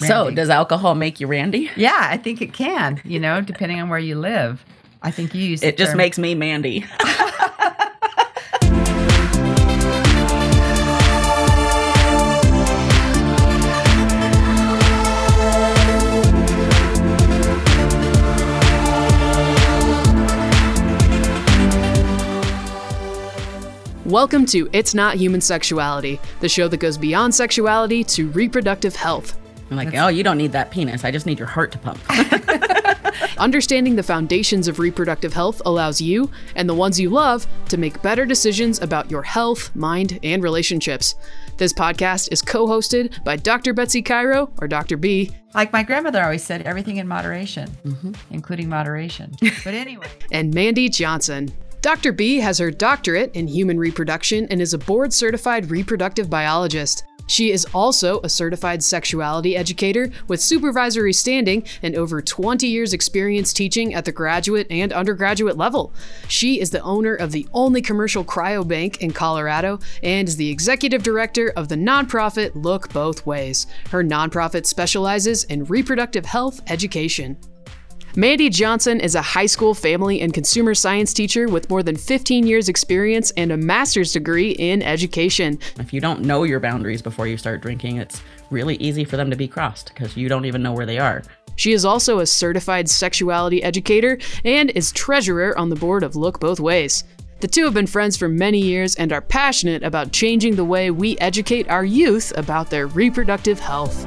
So, does alcohol make you randy? yeah, I think it can. You know, depending on where you live. I think you use. the It just term- makes me Mandy. Welcome to It's Not Human Sexuality, the show that goes beyond sexuality to reproductive health. I'm like, oh, you don't need that penis. I just need your heart to pump. Understanding the foundations of reproductive health allows you and the ones you love to make better decisions about your health, mind, and relationships. This podcast is co hosted by Dr. Betsy Cairo, or Dr. B, Like my grandmother always said, everything in moderation, Mm-hmm. including moderation. But anyway, and Mandy Johnson. Dr. B has her doctorate in human reproduction and is a board certified reproductive biologist. She is also a certified sexuality educator with supervisory standing and over 20 years' experience teaching at the graduate and undergraduate level. She is the owner of the only commercial cryobank in Colorado and is the executive director of the nonprofit Look Both Ways. Her nonprofit specializes in reproductive health education. Mandy Johnson is a high school family and consumer science teacher with more than 15 years' experience and a master's degree in education. if you don't know your boundaries before you start drinking, it's really easy for them to be crossed because you don't even know where they are. She is also a certified sexuality educator and is treasurer on the board of Look Both Ways. The two have been friends for many years and are passionate about changing the way we educate our youth about their reproductive health.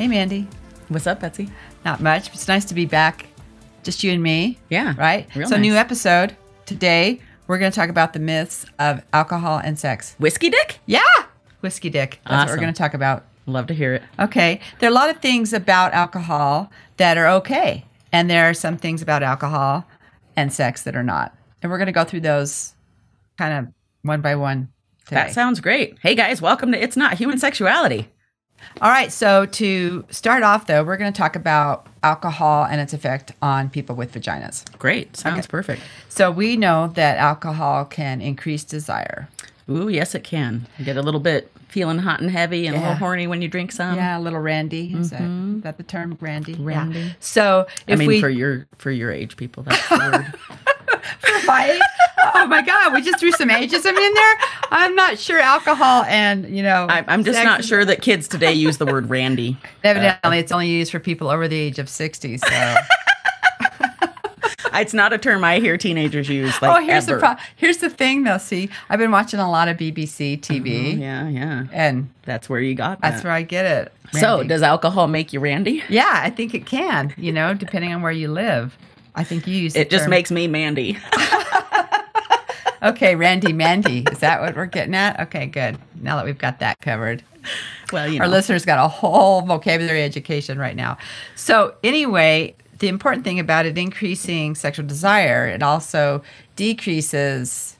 Hey Mandy, What's up, Betsy? not much. It's nice to be back, just you and me. Yeah. Right. real so new episode today. We're going to talk about the myths of alcohol and sex. Whiskey dick? Yeah, whiskey dick. That's what we're going to talk about. Love to hear it. Okay. There are a lot of things about alcohol that are okay. And there are some things about alcohol and sex that are not. And we're going to go through those kind of one by one today. That sounds great. Hey guys, welcome to It's Not Human Sexuality. All right. So to start off, though, we're going to talk about alcohol and its effect on people with vaginas. Great. Sounds perfect. So we know that alcohol can increase desire. Ooh, yes, it can. You get a little bit feeling hot and heavy and a little horny when you drink some. yeah, a little randy. Is, that, mm-hmm. is that the term, randy? Yeah. Randy. So I if mean, we for your for your age, people, that's the word. fight. Oh my God, we just threw some ageism in there. I'm not sure alcohol and, you know, I, I'm just not sure that kids today use the word randy. Evidently, it's only used for people over the age of 60. So, It's not a term I hear teenagers use. Like oh, here's ever. the pro- here's the thing, though. See, I've been watching a lot of BBC TV, mm-hmm, Yeah, yeah. and That's where you got that. that's where I get it. so, does alcohol make you randy? yeah, I think it can. You know, depending on where you live. I think you use It just term- makes me Mandy. okay, Randy Mandy. Is that what we're getting at? Okay, good. Now that we've got that covered. Well, you know. Our listeners got a whole vocabulary education right now. So, anyway, the important thing about it increasing sexual desire, it also decreases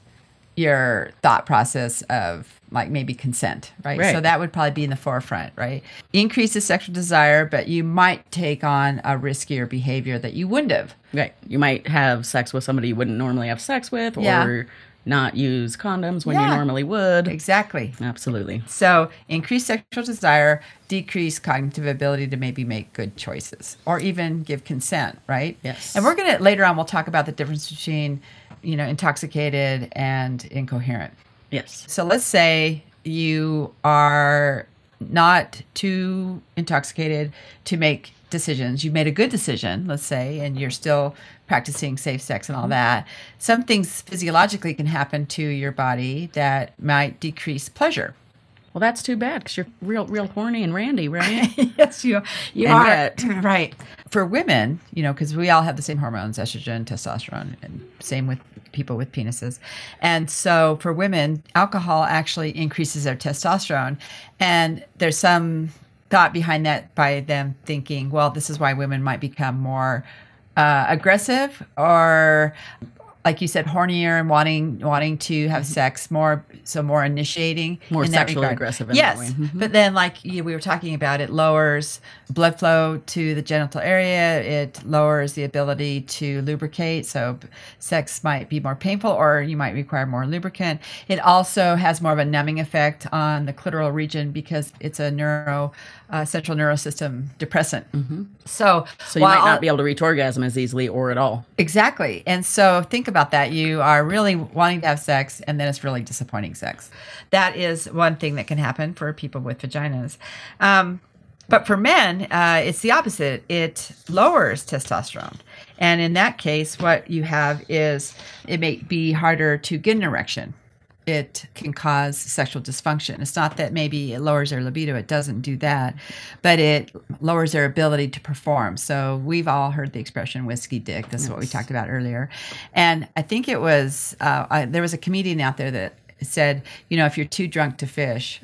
your thought process of like maybe consent, right? Right. So that would probably be in the forefront, right? Increase the sexual desire, but you might take on a riskier behavior that you wouldn't have. Right. You might have sex with somebody you wouldn't normally have sex with, or Yeah. not use condoms when Yeah. you normally would. Exactly. Absolutely. So, increase sexual desire, decreased cognitive ability to maybe make good choices or even give consent, right? Yes. And we're going to later on we'll talk about the difference between, you know, intoxicated and incoherent. Yes. So, let's say you are not too intoxicated to make decisions. You've made a good decision, let's say, and you're still practicing safe sex and all mm-hmm. that. Some things physiologically can happen to your body that might decrease pleasure. Well, that's too bad because you're real, real horny and randy, right? yes, you you And are yet- right. For women, you know, because we all have the same hormones, estrogen, testosterone, and same with people with penises. And so for women, alcohol actually increases their testosterone, and there's some thought behind that by them thinking, well, this is why women might become more uh, aggressive or like you said, hornier and wanting wanting to have sex more, so more initiating, Mm-hmm. More in sexually aggressive in that yes, way. Mhm. but then like you, we were talking about, it lowers blood flow to the genital area. It lowers the ability to lubricate, so sex might be more painful, or you might require more lubricant. It also has more of a numbing effect on the clitoral region because it's a neuro uh, central nervous system depressant. So, Mm-hmm. So you might not be able to reach orgasm as easily or at all. Exactly. And so think about that. You are really wanting to have sex and then it's really disappointing sex. That is one thing that can happen for people with vaginas. Um, but for men, uh, it's the opposite. It lowers testosterone. And in that case, what you have is it may be harder to get an erection. It can cause sexual dysfunction. It's not that maybe it lowers their libido, it doesn't do that, but it lowers their ability to perform. So we've all heard the expression whiskey dick. This is what we talked about earlier. And I think it was, uh, I, there was a comedian out there that said, you know, if you're too drunk to fish,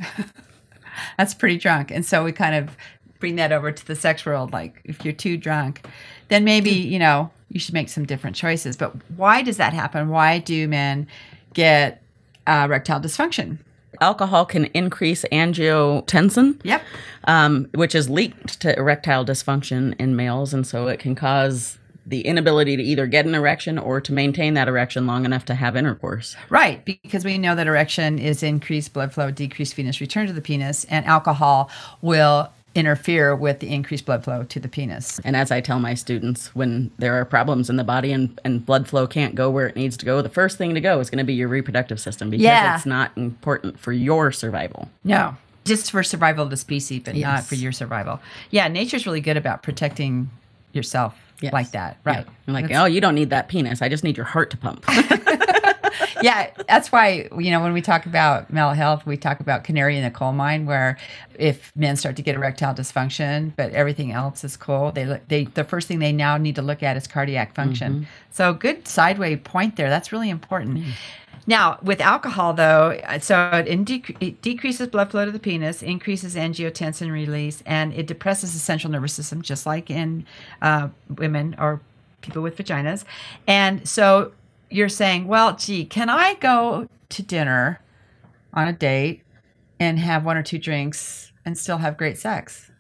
that's pretty drunk. And so we kind of bring that over to the sex world. Like, if you're too drunk, then maybe, you know, you should make some different choices. But why does that happen? Why do men get uh, erectile dysfunction? Alcohol can increase angiotensin, Yep. um, which is linked to erectile dysfunction in males, and so it can cause the inability to either get an erection or to maintain that erection long enough to have intercourse. Right, because we know that erection is increased blood flow, decreased venous return to the penis, and alcohol will interfere with the increased blood flow to the penis. And as I tell my students, when there are problems in the body and, and blood flow can't go where it needs to go, the first thing to go is going to be your reproductive system because Yeah. it's not important for your survival. No, just for survival of the species, but not for your survival. Yeah, nature's really good about protecting yourself Yes. like that. Right. I'm like, That's- oh, you don't need that penis. I just need your heart to pump. yeah, that's why you know when we talk about mental health, we talk about canary in the coal mine, where if men start to get erectile dysfunction, but everything else is cool, they look they the first thing they now need to look at is cardiac function. So good sideway point there. That's really important. Now, with alcohol, though, so it, indec- it decreases blood flow to the penis, increases angiotensin release, and it depresses the central nervous system, just like in uh, women or people with vaginas. And so you're saying, well, gee, can I go to dinner on a date and have one or two drinks and still have great sex?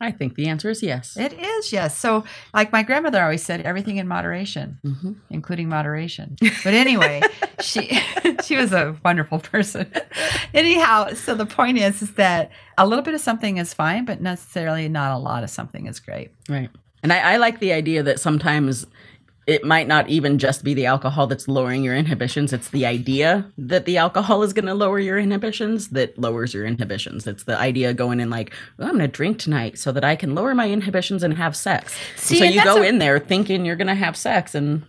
I think the answer is yes. It is, yes. So, like my grandmother always said, everything in moderation, mm-hmm. including moderation. But anyway, she she was a wonderful person. Anyhow, so the point is, is that a little bit of something is fine, but necessarily not a lot of something is great. Right. And I, I like the idea that sometimes it might not even just be the alcohol that's lowering your inhibitions. It's the idea that the alcohol is going to lower your inhibitions that lowers your inhibitions. It's the idea going in like, well, I'm going to drink tonight so that I can lower my inhibitions and have sex. See, so you go a- in there thinking you're going to have sex and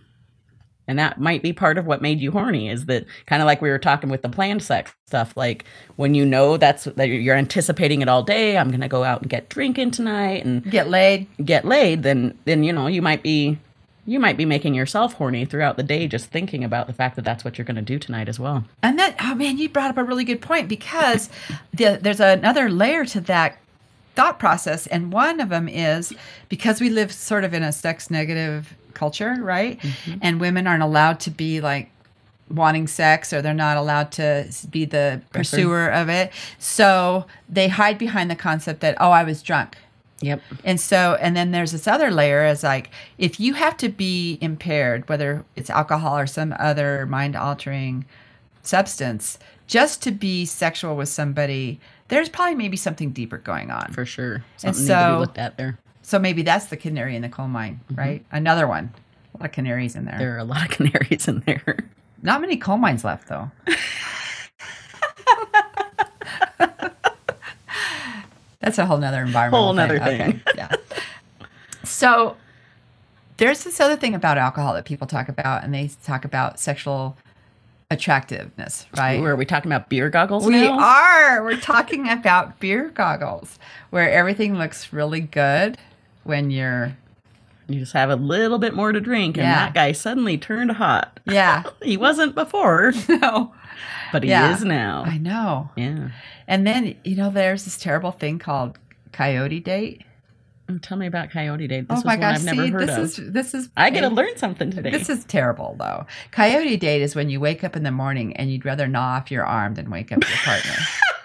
and that might be part of what made you horny is that kind of like we were talking with the planned sex stuff like when you know that's that you're anticipating it all day i'm going to go out and get drinking tonight and Get laid. get laid, then then you know you might be you might be making yourself horny throughout the day just thinking about the fact that that's what you're going to do tonight as well. And that, oh man, you brought up a really good point because the, there's another layer to that thought process. And one of them is because we live sort of in a sex negative culture, right? Mm-hmm. And women aren't allowed to be like wanting sex or they're not allowed to be the pursuer of it. So they hide behind the concept that, oh, I was drunk. Yep. And so, and then there's this other layer is like, if you have to be impaired, whether it's alcohol or some other mind altering substance, just to be sexual with somebody, there's probably maybe something deeper going on. For sure. Something to so- be looked at there. So maybe that's the canary in the coal mine, mm-hmm. right? Another one. A lot of canaries in there. There are a lot of canaries in there. Not many coal mines left, though. That's a whole nother environment. Whole nother Okay, thing. Yeah. So there's this other thing about alcohol that people talk about, and they talk about sexual attractiveness, right? Ooh, Are we talking about beer goggles we now? are. We're talking about beer goggles, where everything looks really good when you're, You just have a little bit more to drink, and Yeah. that guy suddenly turned hot. yeah, He wasn't before, no, but he Yeah. is now. I know. Yeah. And then, you know, there's this terrible thing called coyote date. Oh, Tell me about Coyote Date. This oh my gosh! I've never see, this of. is this is I get to learn something today. This is terrible, though. Coyote date is when you wake up in the morning and you'd rather gnaw off your arm than wake up your partner.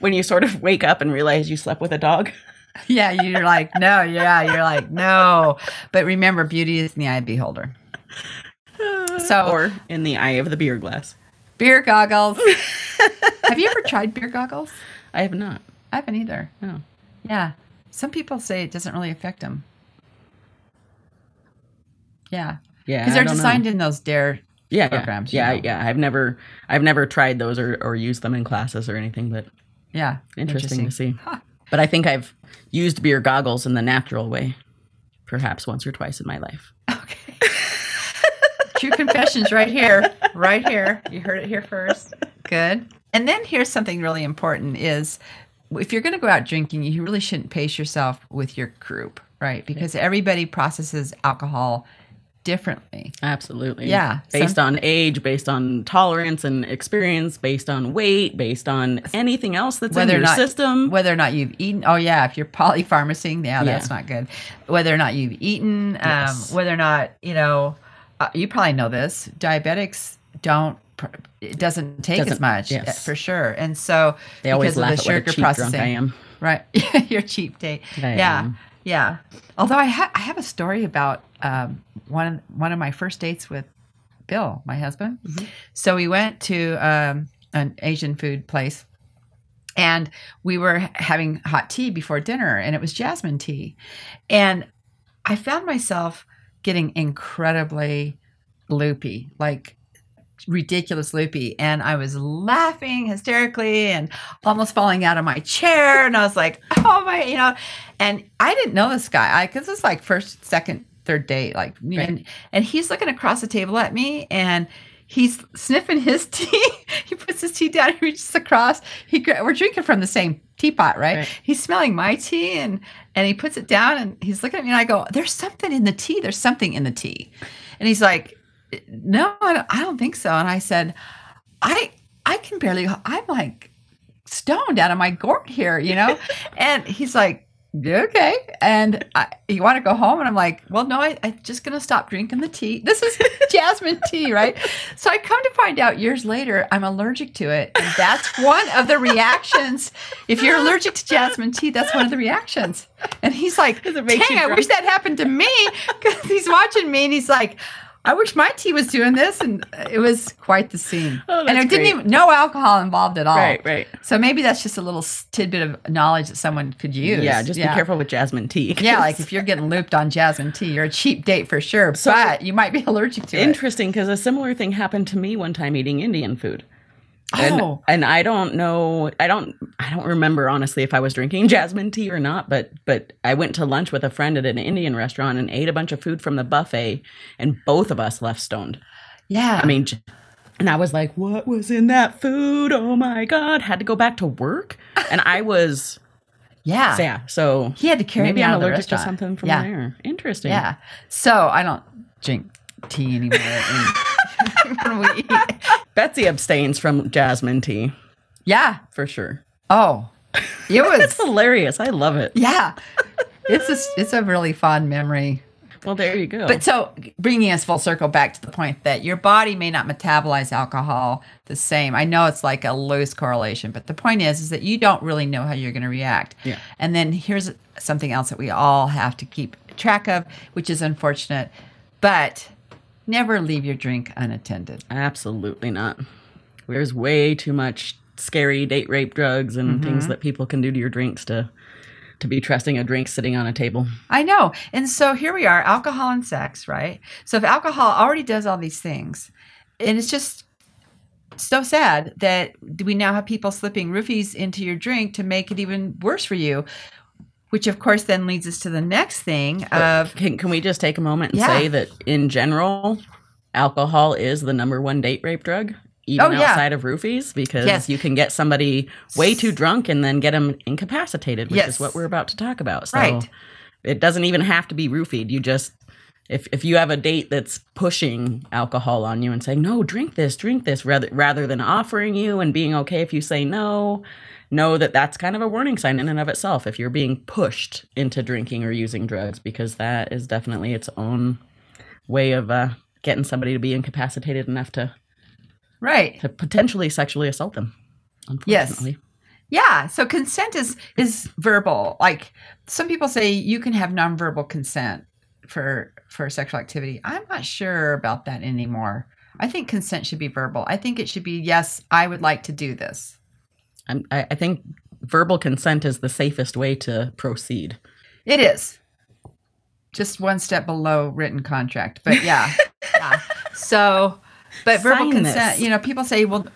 when you sort of wake up and realize you slept with a dog. yeah, you're like, no, yeah, you're like, no. But remember, beauty is in the eye of the beholder. So- or in the eye of the beer glass. Beer goggles. Have you ever tried beer goggles? I have not. I haven't either. No. Yeah. Some people say it doesn't really affect them. Yeah. Yeah, Because they're don't know. designed in those dare. yeah, programs, Yeah, know. yeah, yeah. I've never, I've never tried those or, or used them in classes or anything, but Yeah. interesting, to see. But I think I've used beer goggles in the natural way, perhaps once or twice in my life. Okay. True confessions right here. Right here. You heard it here first. Good. And then here's something really important is if you're going to go out drinking, you really shouldn't pace yourself with your group, right? Because everybody processes alcohol differently. Absolutely. Yeah, Based some- on age, based on tolerance and experience, based on weight, based on anything else that's Whether in your not- system. Whether or not you've eaten, oh yeah, if you're polypharmacing, yeah, that's not good. Whether or not you've eaten, um, whether or not you know, uh, you probably know this. Diabetics don't. It doesn't take as Doesn't- much uh, yes. for sure, and so they always because laugh at the what a sugar cheap processing, drunk I am. right? your cheap date. I yeah, am. yeah. Although I, ha- I have a story about um, one one of my first dates with Bill, my husband. Mm-hmm. So we went to um, an Asian food place, and we were having hot tea before dinner, and it was jasmine tea, and I found myself getting incredibly loopy, like ridiculous loopy and i was laughing hysterically and almost falling out of my chair and i was like oh my you know and i didn't know this guy because this was like first second third date like and, and he's looking across the table at me and he's sniffing his tea. He puts his tea down he reaches across. He we're drinking from the same teapot right? Right. he's smelling my tea and and he puts it down and he's looking at me and i go there's something in the tea. There's something in the tea. And he's like no I don't, I don't think so. And i said i i can barely i'm like stoned out of my gourd here you know? And he's like okay. And I, you want to go home? And i'm like well no I, i'm just gonna stop drinking the tea. This is jasmine tea right? So i come to find out years later i'm allergic to it. And that's one of the reactions. If you're allergic to jasmine tea that's one of the reactions. And he's like dang i wish that happened to me. Because he's watching me and he's like I wish my tea was doing this, and it was quite the scene. Oh, and it didn't great. even no alcohol involved at all. Right, right. So maybe that's just a little tidbit of knowledge that someone could use. Yeah, just be careful with jasmine tea. Yeah, like if you're getting looped on jasmine tea, you're a cheap date for sure. but you might be allergic to it. Interesting because a similar thing happened to me one time eating Indian food. And, Oh. and I don't know I don't I don't remember honestly if I was drinking jasmine tea or not but but I went to lunch with a friend at an Indian restaurant and ate a bunch of food from the buffet and both of us left stoned. Yeah. I mean and I was like what was in that food? Oh my god, had to go back to work and I was yeah. so yeah, so He had to carry maybe me I'm out of the allergic to restaurant. something from yeah. there. Interesting. Yeah. So I don't drink tea anymore. when we eat. Betsy abstains from jasmine tea Yeah. for sure. Oh, it was. It's hilarious. I love it. yeah. It's a, it's a really fond memory. Well, there you go. But so bringing us full circle back to the point that your body may not metabolize alcohol the same. I know it's like a loose correlation, but the point is is that you don't really know how you're going to react. Yeah. And then here's something else that we all have to keep track of, which is unfortunate, but never leave your drink unattended. Absolutely not. There's way too much scary date rape drugs and things Mm-hmm. that people can do to your drinks to to be trusting a drink sitting on a table. I know. And so here we are, alcohol and sex, right? So if alcohol already does all these things, and it's just so sad that we now have people slipping roofies into your drink to make it even worse for you. Which of course then leads us to the next thing of Can, can we just take a moment and Yeah. say that in general, alcohol is the number one date rape drug, even Oh, yeah. outside of roofies, because Yes. you can get somebody way too drunk and then get them incapacitated, which Yes. is what we're about to talk about. So Right. it doesn't even have to be roofied. You just if if you have a date that's pushing alcohol on you and saying no drink this drink this rather rather than offering you and being okay if you say no know that that's kind of a warning sign in and of itself if you're being pushed into drinking or using drugs because that is definitely its own way of uh, getting somebody to be incapacitated enough to Right. to potentially sexually assault them Yes. Yeah. So consent is is verbal. Like some people say you can have nonverbal consent for for sexual activity. I'm not sure about that anymore. I think consent should be verbal. I think it should be yes, I would like to do this. I'm, I, I think verbal consent is the safest way to proceed It is. Just one step below written contract. But yeah. yeah. So but verbal Sign consent, this. you know, people say, well,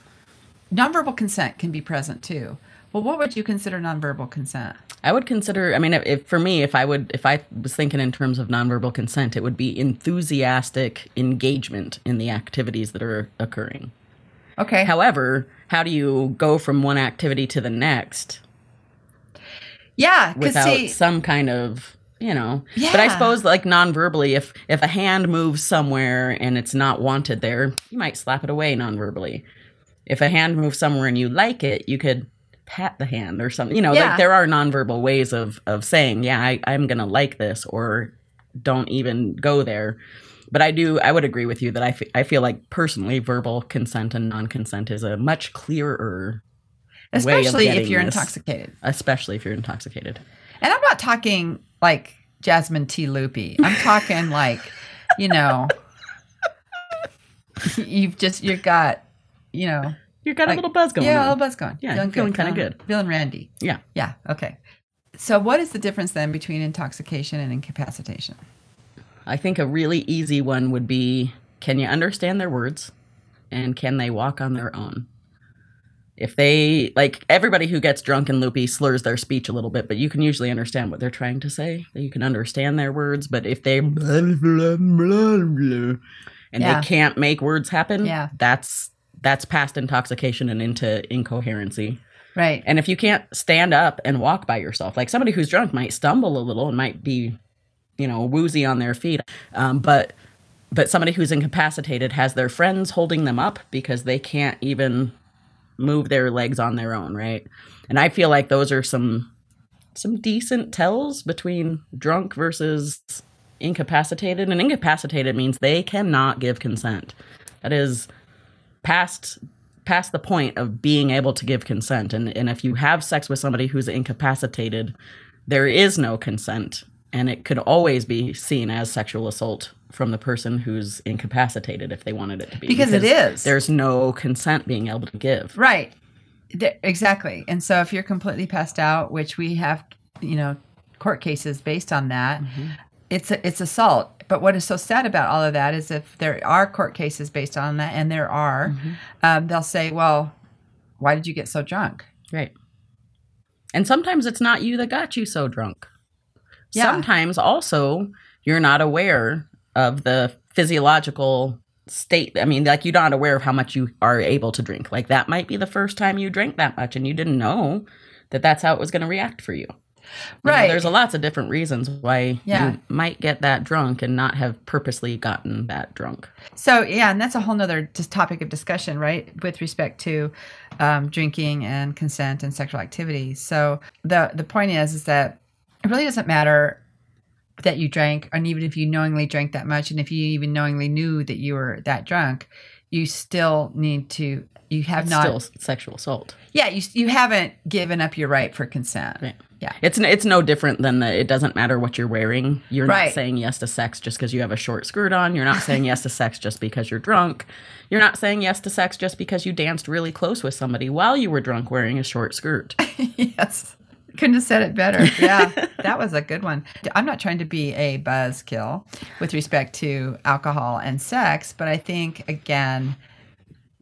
nonverbal consent can be present too. Well, what would you consider nonverbal consent? I would consider. I mean, if, if for me, if I would, if I was thinking in terms of nonverbal consent, it would be enthusiastic engagement in the activities that are occurring. Okay. However, how do you go from one activity to the next yeah, because without see, some kind of, you know? Yeah. But I suppose, like non-verbally, if if a hand moves somewhere and it's not wanted there, you might slap it away non-verbally. If a hand moves somewhere and you like it, you could pat the hand or something. You know, Yeah. like there are nonverbal ways of of saying, yeah, I, I'm gonna like this, or don't even go there. But I do, I would agree with you that I I feel like personally, verbal consent and non-consent is a much clearer, especially if you're this. intoxicated. especially if you're intoxicated. And I'm not talking like Jasmine tea. Loopy. I'm talking like, you know, you've just you've got, you know, You got Like, a little buzz going yeah, a little buzz going. Yeah, feeling feeling- good. feeling randy. Yeah. Yeah. Okay. So, what is the difference then between intoxication and incapacitation? I think a really easy one would be can you understand their words and can they walk on their own? If they, like everybody who gets drunk and loopy slurs their speech a little bit, but you can usually understand what they're trying to say. You can understand their words, but if they blah, blah, blah, and Yeah. they can't make words happen, Yeah. that's that's past intoxication and into incoherency. Right. And if you can't stand up and walk by yourself, like somebody who's drunk might stumble a little and might be, you know, woozy on their feet, um, but but somebody who's incapacitated has their friends holding them up because they can't even move their legs on their own, right? And I feel like those are some some decent tells between drunk versus incapacitated. And incapacitated means they cannot give consent. That is past past the point of being able to give consent and and if you have sex with somebody who's incapacitated there is no consent and it could always be seen as sexual assault from the person who's incapacitated if they wanted it to be Because it is. there's no consent being able to give Right. Exactly. And so, if you're completely passed out, which we have, you know, court cases based on that, mm-hmm. it's a, it's assault. But what is so sad about all of that is if there are court cases based on that, and there are, um, they'll say, "Well, why did you get so drunk?" right. And sometimes it's not you that got you so drunk. Yeah. sometimes also you're not aware of the physiological state i mean like you're not aware of how much you are able to drink. Like that might be the first time you drank that much and you didn't know that that's how it was going to react for you You know, Right. there's a lots of different reasons why Yeah. you might get that drunk and not have purposely gotten that drunk So yeah, and that's a whole nother just topic of discussion, right? With respect to um, drinking and consent and sexual activity. So the the point is, is that it really doesn't matter that you drank, and even if you knowingly drank that much, and if you even knowingly knew that you were that drunk, you still need to. You have it's not. still sexual assault yeah, you you haven't given up your right for consent. Right. Yeah. It's it's no different than the it doesn't matter what you're wearing. You're Right. not saying yes to sex just because you have a short skirt on. You're not saying yes to sex just because you're drunk. You're not saying yes to sex just because you danced really close with somebody while you were drunk wearing a short skirt. yes. Couldn't have said it better. Yeah, that was a good one. I'm not trying to be a buzzkill with respect to alcohol and sex, but I think, again,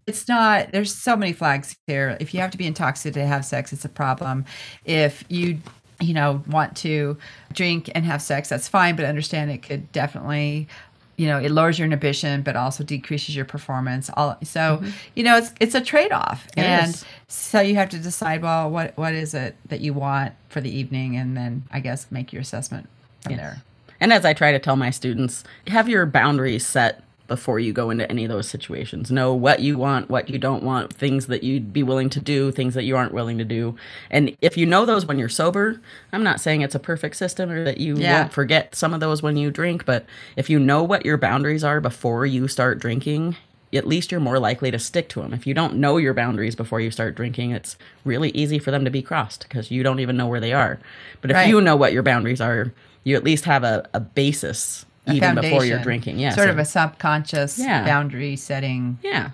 it's not, there's so many flags here. If you have to be intoxicated to have sex, it's a problem. If you, you know, want to drink and have sex, that's fine, but understand it could definitely you know it lowers your inhibition but also decreases your performance all so mm-hmm. you know it's it's a trade-off It and is. so you have to decide well what what is it that you want for the evening and then i guess make your assessment from Yes. there And as I try to tell my students, have your boundaries set before you go into any of those situations. Know what you want, what you don't want, things that you'd be willing to do, things that you aren't willing to do. And if you know those when you're sober, I'm not saying it's a perfect system or that you Yeah. won't forget some of those when you drink, but if you know what your boundaries are before you start drinking, at least you're more likely to stick to them. If you don't know your boundaries before you start drinking, it's really easy for them to be crossed because you don't even know where they are. But if Right. you know what your boundaries are, you at least have a, a basis A even before you're drinking. Yeah. Sort so- of a subconscious Yeah. boundary setting. yeah.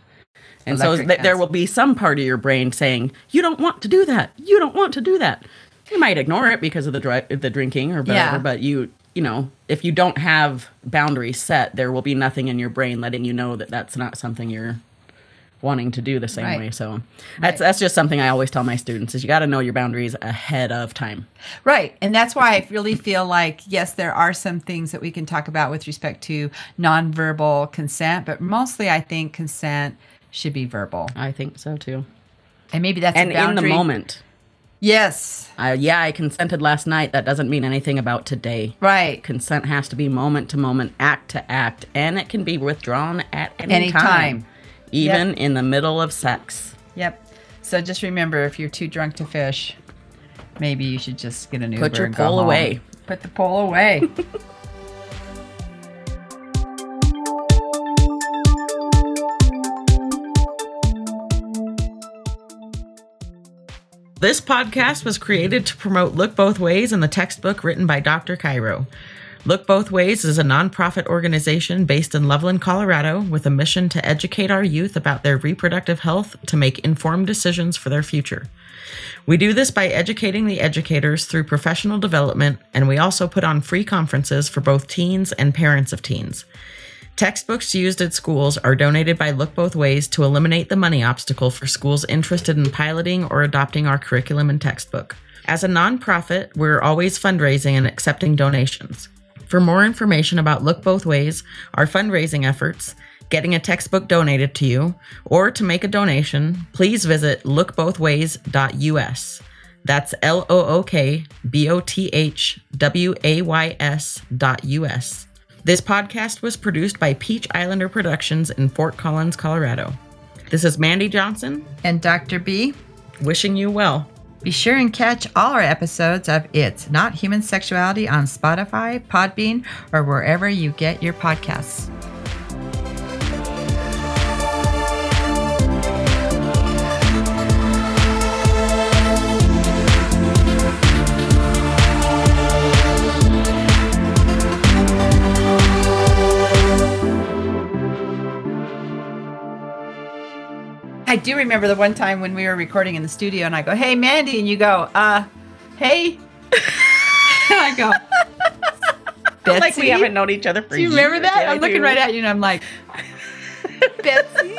And so th- there will be some part of your brain saying, "You don't want to do that. You don't want to do that." You might ignore it because of the dri- the drinking or whatever, Yeah. but you you know, if you don't have boundaries set, there will be nothing in your brain letting you know that that's not something you're wanting to do the same Right. way. So that's Right. that's just something I always tell my students is you got to know your boundaries ahead of time. Right. And that's why I really feel like, yes, there are some things that we can talk about with respect to nonverbal consent, but mostly I think consent should be verbal. I think so too. And maybe that's And in the moment, Yes. uh, yeah, I consented last night. That doesn't mean anything about today. Right. consent has to be moment to moment, act to act, and it can be withdrawn at any, Any time, time. Even in the middle of sex. Yep. So just remember if you're too drunk to fish, maybe you should just get an Uber Put your and pole away. Put the pole away. This podcast was created to promote Look Both Ways in the textbook written by Dr. Cairo. Look Both Ways is a nonprofit organization based in Loveland, Colorado, with a mission to educate our youth about their reproductive health to make informed decisions for their future. We do this by educating the educators through professional development, and we also put on free conferences for both teens and parents of teens. Textbooks used at schools are donated by Look Both Ways to eliminate the money obstacle for schools interested in piloting or adopting our curriculum and textbook. As a nonprofit, we're always fundraising and accepting donations. For more information about Look Both Ways, our fundraising efforts, getting a textbook donated to you, or to make a donation, please visit lookbothways.us. That's L O O K B O T H W A Y S dot US. This podcast was produced by Peach Islander Productions in Fort Collins, Colorado. This is Mandy Johnson, and Dr. B, wishing you well. Be sure and catch all our episodes of It's Not Human Sexuality on Spotify, Podbean, or wherever you get your podcasts. I do remember the one time when we were recording in the studio and I go, hey, Mandy, and you go, uh, hey. and I go, Betsy? Like we haven't known each other for Do you remember that? Yeah, I I'm looking do. right at you and I'm like, Betsy?